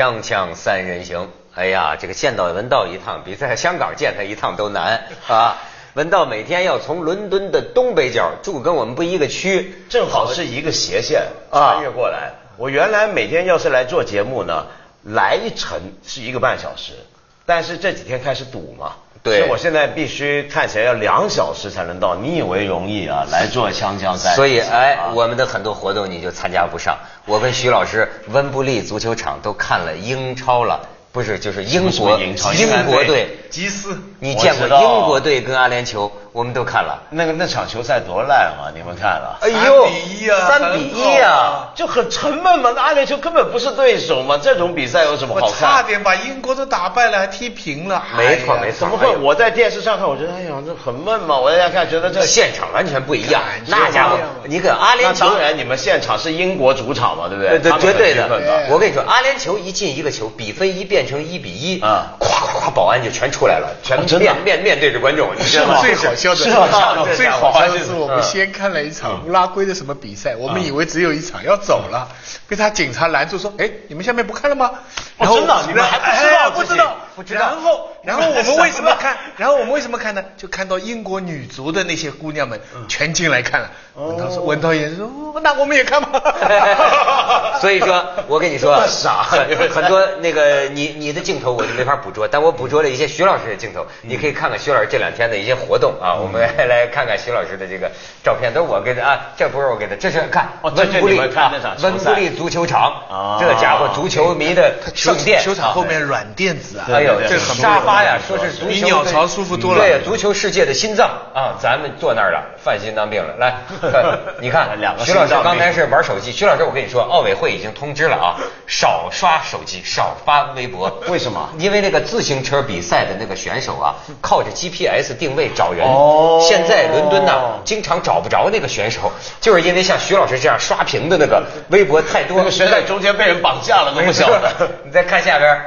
锵锵三人行，哎呀，这个见到文道一趟，比在香港见他一趟都难 啊！文道每天要从伦敦的东北角住跟我们不一个区，正好是一个斜线啊穿越过来。我原来每天要是来做节目呢，来一程是一个半小时，但是这几天开始堵嘛，对所以我现在必须看起来要两小时才能到。你以为容易啊？来做锵锵三人行，所以哎啊，我们的很多活动你就参加不上。我跟徐老师温布利足球场都看了英超了，不是就是英国英英国队。吉斯，你见过英国队跟阿联酋？我们都看了。那个那场球赛多烂啊！你们看了？哎呦，3比一啊三比一啊！就很沉闷嘛，那阿联酋根本不是对手嘛，这种比赛有什么好看？差点把英国都打败了，还踢平了。没错没错怎么会？我在电视上看，我觉得哎呀，这很闷嘛。我在家看，觉得这现场完全不一样那家伙你跟阿联酋当然，你们现场是英国主场嘛，对不对？绝对的。我跟你说，阿联酋一进一个球，比分一变成一比一，啊咵咵咵，保安就全出来了，全面面面对着观众，你知道吗？最好笑的。最好笑的是，我们嗯先看了一场乌拉圭的什么比赛，我们以为只有一场要走了，被他警察拦住说：“哎，你们下面不看了吗？”哦真的？你们还不知道，不知道。然后，然后我们为什么看？然后我们为什么看呢？就看到英国女足的那些姑娘们全进来看了。文涛说：“文涛也说，哦那我们也看吧。”所以说，我跟你说，傻。很很多那个你你的镜头我就没法捕捉，但我捕捉了一些徐老师的镜头，你可以看看徐老师这两天的一些活动啊，我们来看看徐老师的这个照片，都是我给的啊，这不是我给的，这是看温布利温布利足球场哦，这家伙足球迷的圣殿，球场后面软垫子啊，哎呦，这很发呀，说是足球比鸟巢舒服多了对，足球世界的心脏啊，咱们坐那儿了，犯心脏病了。来，呃 你看，徐老师刚才是玩手机，徐老师，我跟你说，奥委会已经通知了啊，少刷手机，少发微博。为什么因为那个自行车比赛的那个选手啊，靠着 GPS 定位找人。哦现在伦敦呢，经常找不着那个选手，就是因为像徐老师这样刷屏的那个微博太多。那个选手中间被人绑架了都不晓得。你再看下边，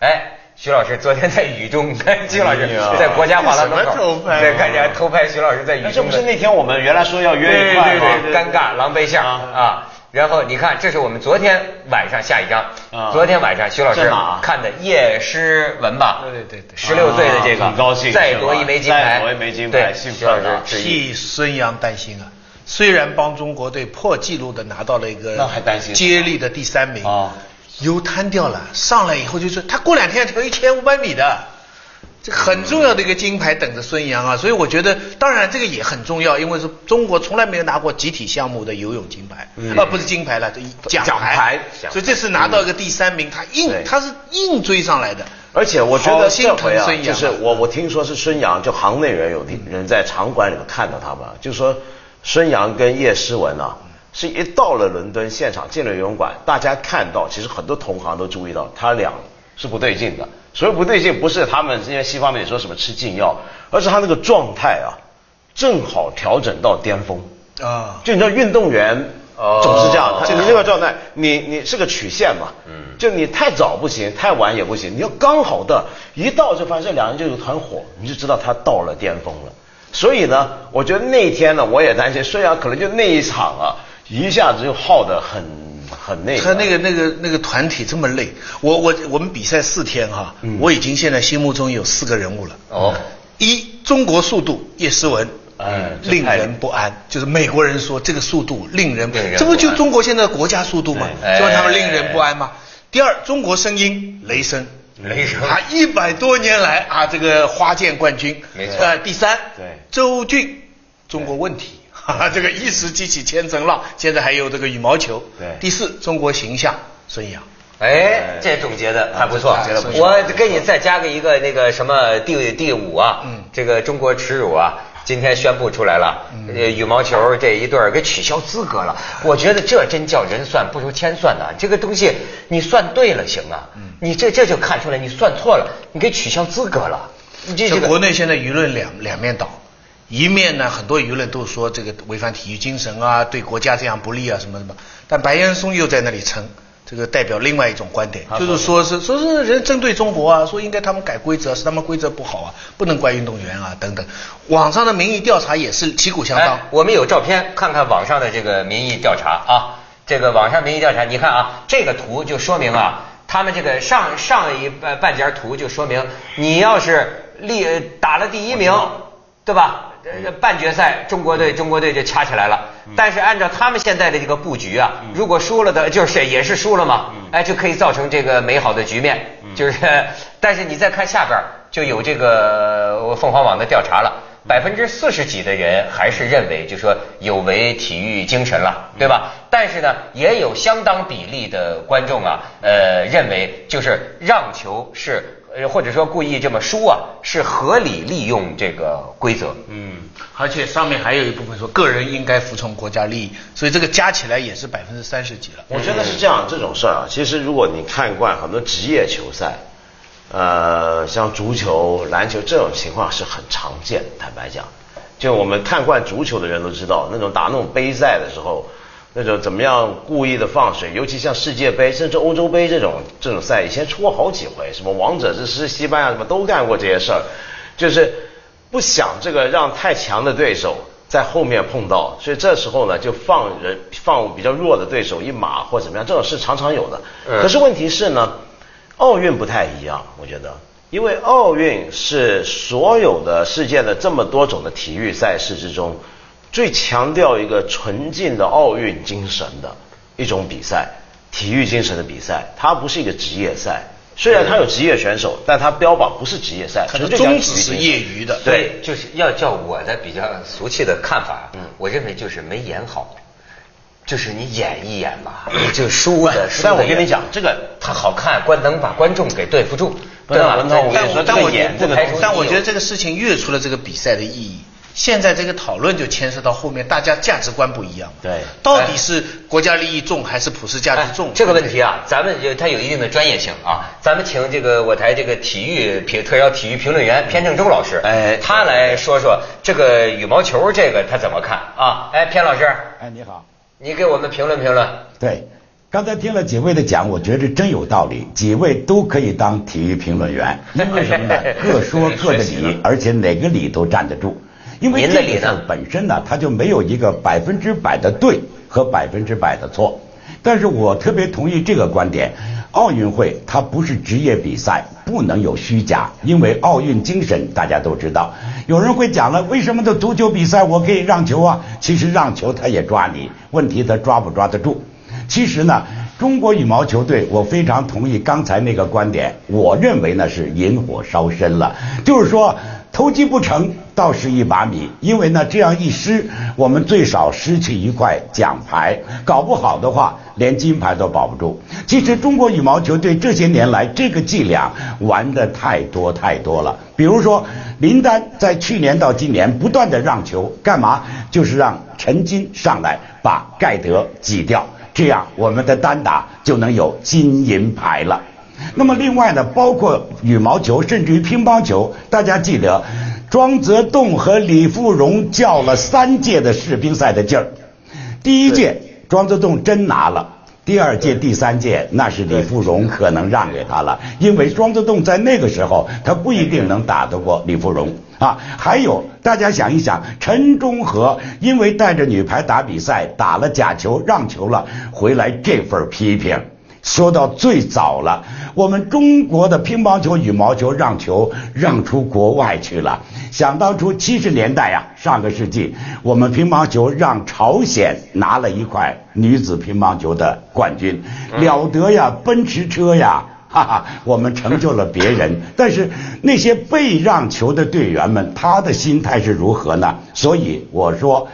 哎，徐老师昨天在雨中，徐老师在国家画廊门口，在看见偷拍徐老师在雨中，这，不是那天我们原来说要约一块吗？对对，尴尬狼狈相啊啊。然后你看，这是我们昨天晚上下一张啊，昨天晚上徐老师看的叶诗文吧？对对对对十六岁的这个，啊很高兴再夺一枚金牌，再夺一枚金牌对，徐老兴奋啊师。替孙杨担心啊。虽然帮中国队破纪录的拿到了一个那还担心接力的第三名啊，油瘫掉了，上来以后就是他过两天要跳一千五百米的，这很重要的一个金牌等着孙杨啊，所以我觉得当然这个也很重要，因为是中国从来没有拿过集体项目的游泳金牌，嗯。啊不是金牌了，这奖奖牌所以这次拿到一个第三名，他硬他是硬追上来的，而且我觉得这回啊疼孙，杨啊。就是我我听说是孙杨，就行内人有的人在场馆里面看到他们，就说孙杨跟叶诗文啊，是一到了伦敦现场进了游泳馆，大家看到，其实很多同行都注意到他俩是不对劲的。所谓不对劲，不是他们这些西方媒体说什么吃禁药，而是他那个状态啊，正好调整到巅峰。啊，就你知道运动员哦总是这样，他这个你这个状态，你你是个曲线嘛，嗯就你太早不行，太晚也不行，你要刚好的，一到就发现两人就有团火，你就知道他到了巅峰了。所以呢，我觉得那一天呢，我也担心虽然可能就那一场啊，一下子就耗得很很那个。他那个那个那个团体这么累，我我我们比赛四天哈，嗯我已经现在心目中有四个人物了。哦，一中国速度叶诗文，哎令人不安。就是美国人说这个速度令人不安这不就中国现在的国家速度吗？对就让他们令人不安吗？第二，中国声音雷声。雷声啊，一百多年来啊，这个花剑冠军，没错呃，第三，对周俊，中国问题，哈哈，这个一时激起千层浪，现在还有这个羽毛球。对第四，中国形象，孙杨。哎，这总结的还不错啊这总结得我给你再加个一个那个什么第第五啊，嗯这个中国耻辱啊，今天宣布出来了，羽毛球这一对儿给取消资格了。我觉得这真叫人算不如天算呐，这个东西你算对了行啊，嗯你这这就看出来你算错了，你给取消资格了。这这个这国内现在舆论两两面倒，一面呢，很多舆论都说这个违反体育精神啊，对国家这样不利啊，什么什么。但白岩松又在那里撑，这个代表另外一种观点，就是说是说是人针对中国啊，说应该他们改规则，是他们规则不好啊，不能怪运动员啊等等。网上的民意调查也是旗鼓相当。哎，我们有照片，看看网上的这个民意调查啊。这个网上民意调查，你看啊，这个图就说明啊，他们这个上上一半半截图就说明，你要是立打了第一名，对吧？呃半决赛中国队中国队就掐起来了。但是按照他们现在的这个布局啊，如果输了的，就是也是输了嘛，哎，就可以造成这个美好的局面。就是，但是你再看下边就有这个凤凰网的调查了。百分之四十几的人还是认为，就说有违体育精神了，对吧？但是呢，也有相当比例的观众啊，呃，认为就是让球是，呃，或者说故意这么输啊，是合理利用这个规则。嗯，而且上面还有一部分说个人应该服从国家利益，所以这个加起来也是百分之三十几了。我觉得是这样，这种事儿啊，其实如果你看惯很多职业球赛，呃，像足球、篮球这种情况是很常见。坦白讲，就我们看惯足球的人都知道，那种打那种杯赛的时候，那种怎么样故意的放水，尤其像世界杯甚至欧洲杯这种这种赛，以前出过好几回，什么王者之师、西班牙什么都干过这些事儿，就是不想这个让太强的对手在后面碰到，所以这时候呢就放人放比较弱的对手一马或怎么样，这种事常常有的。嗯。可是问题是呢，奥运不太一样，我觉得，因为奥运是所有的世界的这么多种的体育赛事之中，最强调一个纯净的奥运精神的一种比赛，体育精神的比赛，它不是一个职业赛。虽然它有职业选手，但它标榜不是职业赛，它的纯粹讲宗旨是业余的。对，就是要叫我的比较俗气的看法，嗯，我认为就是没演好，就是你演一演吧，你 就输的。但我跟你讲这个它好看，观能把观众给对付住，但你说这个我但我演这个但我觉得这个事情越出了这个比赛的意义，现在这个讨论就牵涉到后面大家价值观不一样。对到底是国家利益重还是普世价值重？哎这个问题啊，咱们就它有一定的专业性啊。咱们请这个我台这个体育评特邀体育评论员偏正周老师，哎他来说说这个羽毛球这个他怎么看啊？哎，偏老师，哎，你好。你给我们评论评论。对，刚才听了几位的讲，我觉得真有道理，几位都可以当体育评论员，因为什么呢？各说各的理，而且哪个理都站得住。因为这个事本身呢，它就没有一个百分之百的对和百分之百的错。但是我特别同意这个观点，奥运会它不是职业比赛，不能有虚假，因为奥运精神大家都知道。有人会讲了，为什么的足球比赛我可以让球啊？其实让球他也抓你，问题他抓不抓得住？其实呢，中国羽毛球队，我非常同意刚才那个观点。我认为呢是引火烧身了，就是说投机不成，倒是一把米。因为呢这样一失，我们最少失去一块奖牌，搞不好的话连金牌都保不住。其实中国羽毛球队这些年来这个伎俩玩的太多太多了。比如说林丹在去年到今年不断的让球，干嘛？就是让陈金上来把盖德挤掉。这样我们的单打就能有金银牌了。那么另外呢，包括羽毛球，甚至于乒乓球，大家记得庄则栋和李富荣较了三届的世乒赛的劲儿。第一届庄则栋真拿了。第二届、第三届，那是李富荣可能让给他了，因为庄则栋在那个时候他不一定能打得过李富荣啊。还有，大家想一想，陈忠和因为带着女排打比赛，打了假球让球了，回来这份批评。说到最早了，我们中国的乒乓球、羽毛球让球让出国外去了。想当初七十年代呀、上个世纪，我们乒乓球让朝鲜拿了一块女子乒乓球的冠军，了得呀，奔驰车呀。哈哈，我们成就了别人，但是那些被让球的队员们，他的心态是如何呢？所以我说，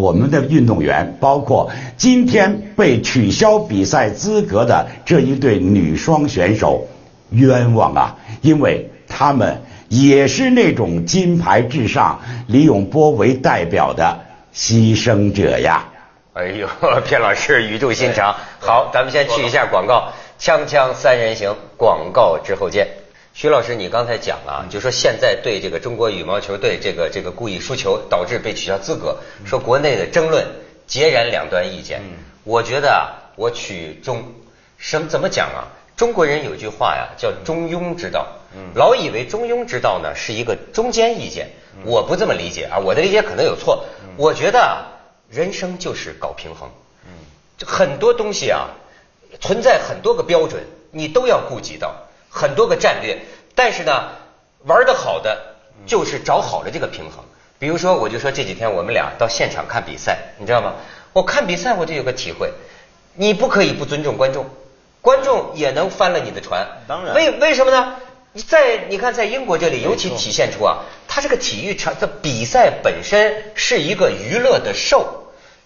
我们的运动员，包括今天被取消比赛资格的这一对女双选手，冤枉啊！因为他们也是那种金牌至上、李永波为代表的牺牲者呀。哎呦，偏老师语重心长。好，咱们先去一下广告，锵锵三人行，广告之后见。徐老师，你刚才讲了啊，就说现在对这个中国羽毛球队这个这个故意输球导致被取消资格，说国内的争论截然两端意见。我觉得啊，我取中，什么怎么讲啊？中国人有句话呀，叫中庸之道。老以为中庸之道呢是一个中间意见，我不这么理解啊，我的理解可能有错。我觉得啊，人生就是搞平衡。就很多东西啊，存在很多个标准，你都要顾及到很多个战略，但是呢，玩得好的就是找好了这个平衡。比如说，我就说这几天我们俩到现场看比赛，你知道吗？我看比赛我就有个体会，你不可以不尊重观众，观众也能翻了你的船。当然为为什么呢？你在你看，在英国这里尤其体现出啊，它这个体育场的比赛本身是一个娱乐的 show。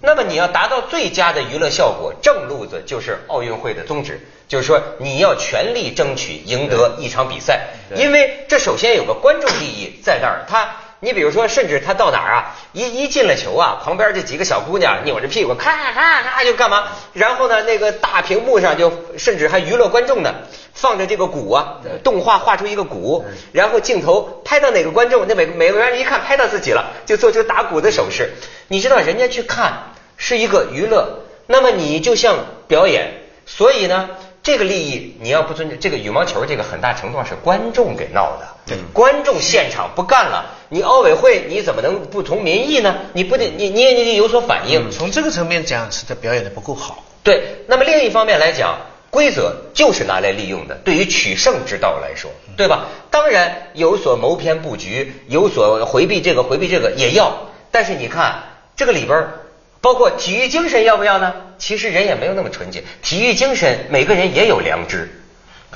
那么你要达到最佳的娱乐效果，正路子就是奥运会的宗旨，就是说你要全力争取赢得一场比赛，因为这首先有个观众利益在那儿，他。你比如说，甚至他到哪儿啊，一一进了球啊，旁边这几个小姑娘扭着屁股，咔咔咔就干嘛？然后呢，那个大屏幕上就甚至还娱乐观众呢，放着这个鼓啊，动画画出一个鼓，然后镜头拍到哪个观众，那每个每个人一看拍到自己了，就做出打鼓的手势。你知道人家去看是一个娱乐，那么你就像表演，所以呢，这个利益你要不尊重，这个羽毛球这个很大程度上是观众给闹的。对观众现场不干了，你奥委会你怎么能不从民意呢？你不得你你也你得有所反应。从这个层面讲，是他表演的不够好。对，那么另一方面来讲，规则就是拿来利用的，对于取胜之道来说，对吧？当然有所谋篇布局，有所回避这个回避这个也要，但是你看这个里边儿，包括体育精神要不要呢？其实人也没有那么纯洁，体育精神每个人也有良知，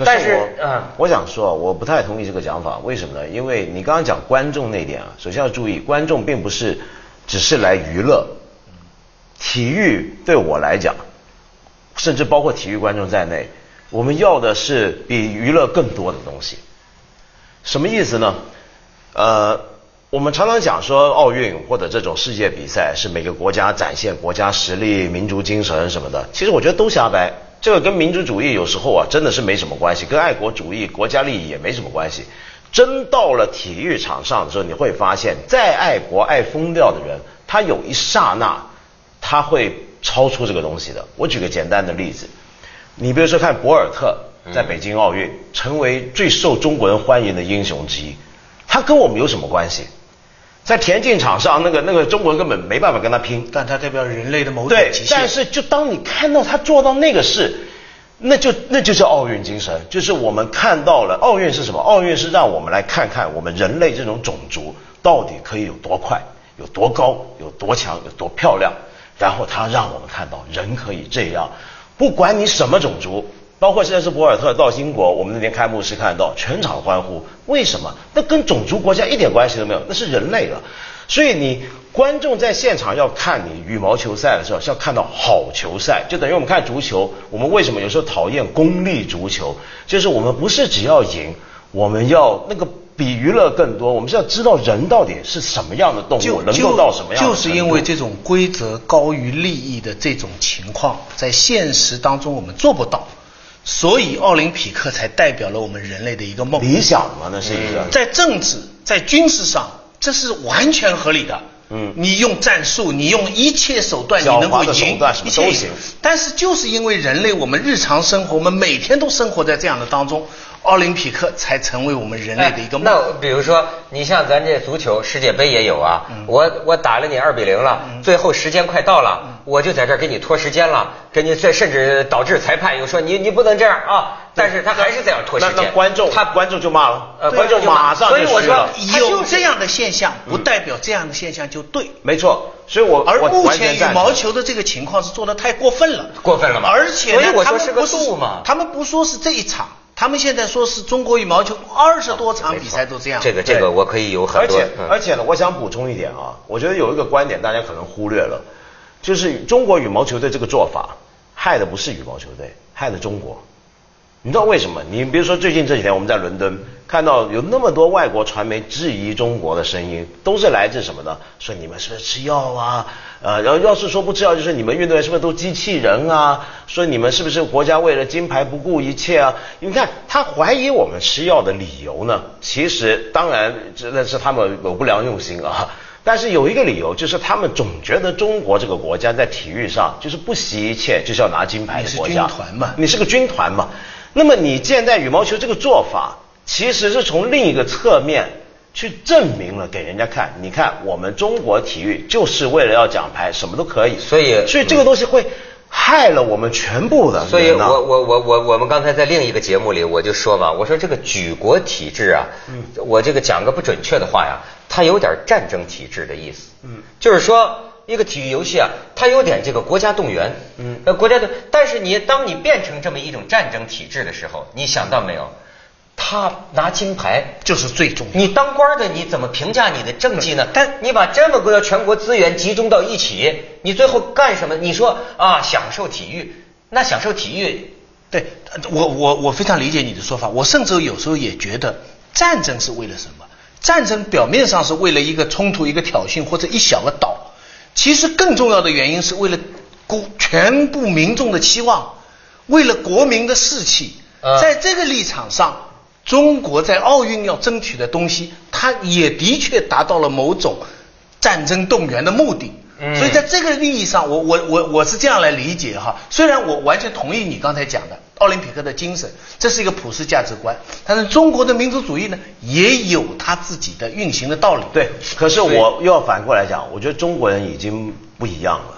但是我嗯，我想说，我不太同意这个讲法，为什么呢？因为你刚刚讲观众那点啊，首先要注意，观众并不是只是来娱乐，体育对我来讲，甚至包括体育观众在内，我们要的是比娱乐更多的东西。什么意思呢？呃，我们常常讲说奥运或者这种世界比赛是每个国家展现国家实力、民族精神什么的，其实我觉得都瞎掰。这个跟民族主义有时候啊真的是没什么关系，跟爱国主义、国家利益也没什么关系。真到了体育场上的时候，你会发现，再爱国爱疯掉的人，他有一刹那他会超出这个东西的。我举个简单的例子，你比如说看博尔特在北京奥运成为最受中国人欢迎的英雄之一，他跟我们有什么关系？在田径场上，那个那个中国人根本没办法跟他拼。但他代表人类的某种对极，限。但是就当你看到他做到那个事，那就那就是奥运精神，就是我们看到了奥运是什么？奥运是让我们来看看我们人类这种种族到底可以有多快、有多高、有多强、有多漂亮，然后他让我们看到人可以这样，不管你什么种族。包括现在是博尔特到英国，我们那天开幕式看到全场欢呼，为什么？那跟种族国家一点关系都没有，那是人类了。所以你观众在现场要看你羽毛球赛的时候，是要看到好球赛，就等于我们看足球，我们为什么有时候讨厌功利足球？就是我们不是只要赢，我们要那个比娱乐更多，我们是要知道人到底是什么样的动物，能够到什么样的。就是因为这种规则高于利益的这种情况，在现实当中我们做不到，所以奥林匹克才代表了我们人类的一个梦。理想嘛，那是一个。在政治、在军事上，这是完全合理的。嗯你用战术，你用一切手段，你能够赢的手段什，么一切都行但是就是因为人类，我们日常生活，我们每天都生活在这样的当中，奥林匹克才成为我们人类的一个梦。那比如说，你像咱这足球世界杯也有啊，嗯。我我打了你二比零了，最后时间快到了，我就在这儿给你拖时间了，给你这甚至导致裁判又说你你不能这样啊，但是他还是这样拖时间。那那观众他观众就骂了，呃观众观众就骂。马上所以我说有这样的现象，不代表这样的现象就对。没错，所以我而目前羽毛球的这个情况是做的太过分了，过分了嘛而且呢所以我说是个他们不度嘛。他们不说是这一场，他们现在说是中国羽毛球二十多场比赛都这样。这个这个我可以有很多，而且嗯而且呢，我想补充一点啊，我觉得有一个观点大家可能忽略了，就是中国羽毛球队这个做法，害的不是羽毛球队，害的中国。你知道为什么？你比如说最近这几天我们在伦敦看到有那么多外国传媒质疑中国的声音，都是来自什么呢？说你们是不是吃药啊？呃，然后要是说不吃药，就是你们运动员是不是都机器人啊？说你们是不是国家为了金牌不顾一切啊？你看他怀疑我们吃药的理由呢，其实当然真的是他们有不良用心啊。但是有一个理由，就是他们总觉得中国这个国家在体育上就是不惜一切就是要拿金牌的国家，你是军团嘛你是个军团嘛？那么你现在羽毛球这个做法，其实是从另一个侧面去证明了给人家看，你看我们中国体育就是为了要奖牌，什么都可以。所以所以这个东西会害了我们全部的。所以我我我我我们刚才在另一个节目里我就说嘛，我说这个举国体制啊，嗯我这个讲个不准确的话呀，它有点战争体制的意思，嗯就是说一个体育游戏啊，它有点这个国家动员，嗯呃，国家的，但是你当你变成这么一种战争体制的时候，你想到没有？他拿金牌就是最重要。你当官的你怎么评价你的政绩呢？但你把这么多全国资源集中到一起，你最后干什么？你说啊，享受体育，那享受体育，对我我我非常理解你的说法，我甚至有时候也觉得战争是为了什么？战争表面上是为了一个冲突、一个挑衅或者一小个岛，其实更重要的原因是为了国全部民众的期望，为了国民的士气嗯。在这个立场上，中国在奥运要争取的东西，它也的确达到了某种战争动员的目的。嗯所以在这个意义上，我我我我是这样来理解哈。虽然我完全同意你刚才讲的奥林匹克的精神，这是一个普世价值观，但是中国的民族主义呢，也有它自己的运行的道理。对，可是我又要反过来讲，我觉得中国人已经不一样了。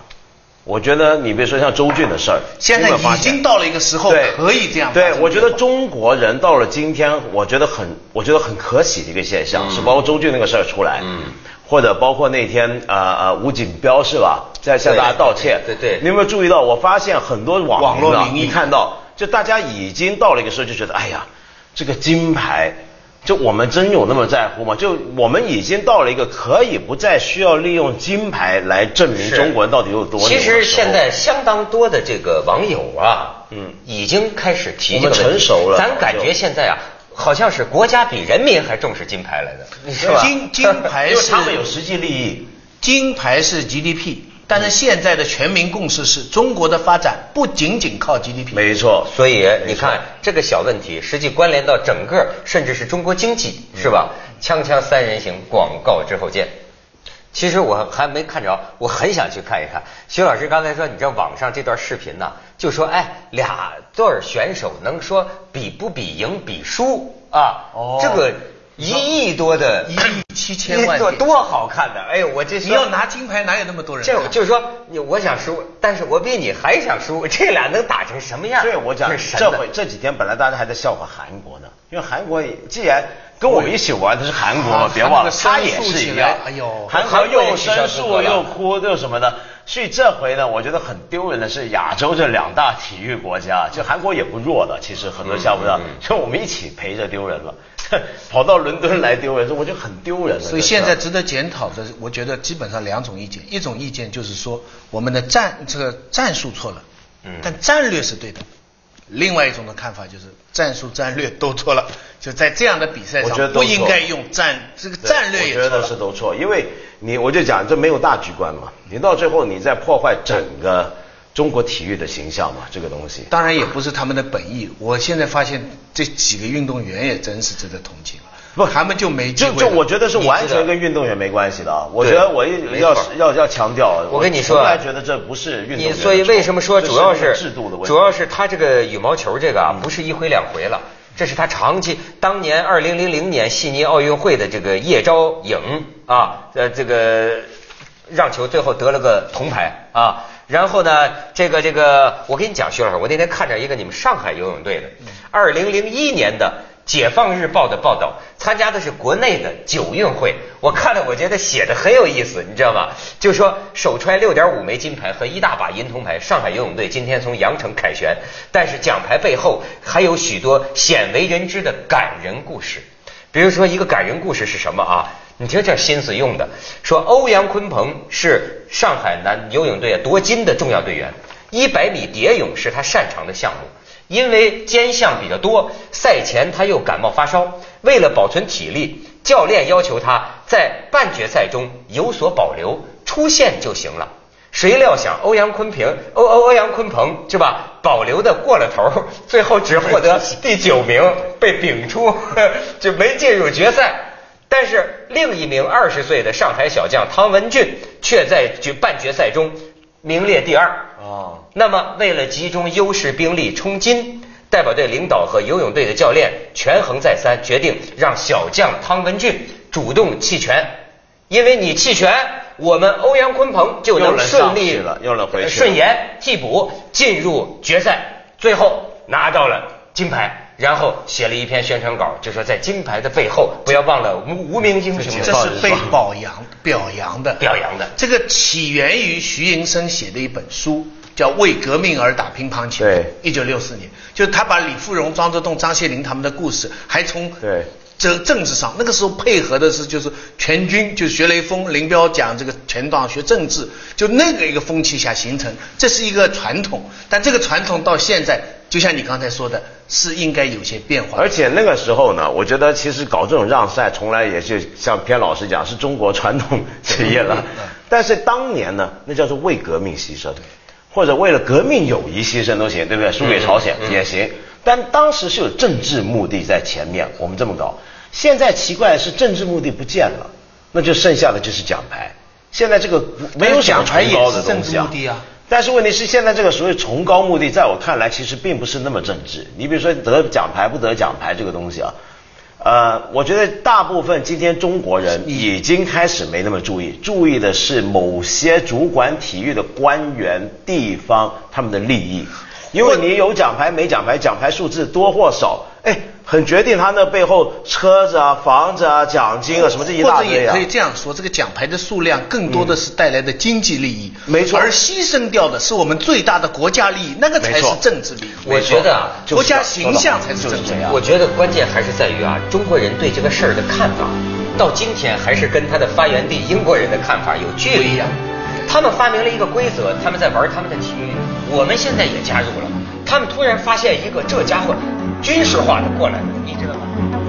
我觉得你比如说像周俊的事儿，现在已经到了一个时候对可以这样对，我觉得中国人到了今天，我觉得很，我觉得很可喜的一个现象，嗯。是包括周俊那个事儿出来，嗯，或者包括那天呃呃吴锦标是吧，在向大家道歉，对对对。你有没有注意到？我发现很多网网络民你看到，就大家已经到了一个时候，就觉得哎呀，这个金牌。就我们真有那么在乎吗？就我们已经到了一个可以不再需要利用金牌来证明中国人到底有多其实现在相当多的这个网友啊，嗯已经开始提这个成熟了咱感觉现在啊，好像是国家比人民还重视金牌来的，你是吧？金金牌 是他们有实际利益。金牌是 GDP，但是现在的全民共识是中国的发展不仅仅靠 GDP。没错，所以你看这个小问题，实际关联到整个甚至是中国经济，是吧？锵锵三人行，广告之后见。其实我还没看着，我很想去看一看。徐老师刚才说，你知道网上这段视频呢，就说哎，俩对儿选手能说比不比赢比输啊？哦这个一亿多的一亿七千万点多多好看的！哎呦，我这说你要拿金牌，哪有那么多人看？这就是说，我想输，但是我比你还想输，这俩能打成什么样？所以我讲这回这几天本来大家还在笑话韩国呢，因为韩国既然跟我们一起玩的是韩国别忘了，他也是一样。哎呦韩国又申诉又哭又什么的，所以这回呢，我觉得很丢人的是亚洲这两大体育国家，就韩国也不弱的，其实很多下不到嗯嗯，就我们一起陪着丢人了，跑到伦敦来丢人，我觉得很丢人了。所以现在值得检讨的，我觉得基本上两种意见，一种意见就是说我们的战这个战术错了，嗯但战略是对的。另外一种的看法就是战术战略都错了，就在这样的比赛上不应该用战这个战略也错我觉得是。都错，因为你我就讲这没有大局观嘛，你到最后你在破坏整个中国体育的形象嘛，这个东西。当然也不是他们的本意。我现在发现这几个运动员也真是值得同情了，不他们就没机就就我觉得是完全跟运动员没关系的啊！我觉得我一要要要强调，我跟你说我，从来觉得这不是运动员，你所以为什么说主要是是制度的问题？主要是他这个羽毛球这个啊，不是一回两回了，这是他长期当年二零零零年悉尼奥运会的这个叶钊颖啊，呃，这个让球最后得了个铜牌啊。然后呢，这个这个，我跟你讲，徐老师，我那天看着一个你们上海游泳队的，二零零一年的《解放日报》的报道，参加的是国内的九运会，我看了，我觉得写的很有意思，你知道吗？就说手揣六点五枚金牌和一大把银铜牌，上海游泳队今天从羊城凯旋，但是奖牌背后还有许多鲜为人知的感人故事。比如说一个感人故事是什么啊？你听这心思用的，说欧阳鲲鹏是上海男游泳队夺金的重要队员，一百米蝶泳是他擅长的项目。因为兼项比较多，赛前他又感冒发烧，为了保存体力，教练要求他在半决赛中有所保留，出线就行了。谁料想欧阳昆平，欧欧欧阳鲲鹏是吧？保留的过了头，最后只获得第九名，被摒出，就没进入决赛。但是另一名二十岁的上海小将汤文俊却在决半决赛中名列第二。哦，那么为了集中优势兵力冲金，代表队领导和游泳队的教练权衡再三，决定让小将汤文俊主动弃权，因为你弃权，我们欧阳鲲鹏就能顺利了，又能回去，顺延替补进入决赛，最后拿到了金牌。然后写了一篇宣传稿，就说在金牌的背后，不要忘了无无名英雄。这是被表扬表扬的，表扬的。这个起源于徐寅生写的一本书，叫《为革命而打乒乓球》。对，一九六四年，就是他把李富荣、庄则栋、张谢林他们的故事，还从对这政治上，那个时候配合的是就是全军，就是学雷锋、林彪讲这个全党学政治，就那个一个风气下形成，这是一个传统。但这个传统到现在。就像你刚才说的，是应该有些变化。而且那个时候呢，我觉得其实搞这种让赛，从来也是像偏老师讲，是中国传统职业了。但是当年呢，那叫做为革命牺牲，或者为了革命友谊牺牲都行，对不对？输给朝鲜也行。但当时是有政治目的在前面，我们这么搞。现在奇怪的是政治目的不见了，那就剩下的就是奖牌。现在这个没有奖牌也是政治目的啊。但是问题是，现在这个所谓崇高目的，在我看来，其实并不是那么政治。你比如说得奖牌不得奖牌这个东西啊，呃，我觉得大部分今天中国人已经开始没那么注意，注意的是某些主管体育的官员、地方他们的利益，因为你有奖牌没奖牌，奖牌数字多或少，哎。很决定他那背后车子啊、房子啊、奖金啊什么这一大堆啊。或者也可以这样说，这个奖牌的数量更多的是带来的经济利益，没错。而牺牲掉的是我们最大的国家利益，那个才是政治利益。我觉得啊，国家形象才是政治。我觉得关键还是在于啊，中国人对这个事儿的看法，到今天还是跟他的发源地英国人的看法有距离啊。他们发明了一个规则，他们在玩他们的体育，我们现在也加入了。他们突然发现一个，这家伙。军事化的过来了，你知道吗？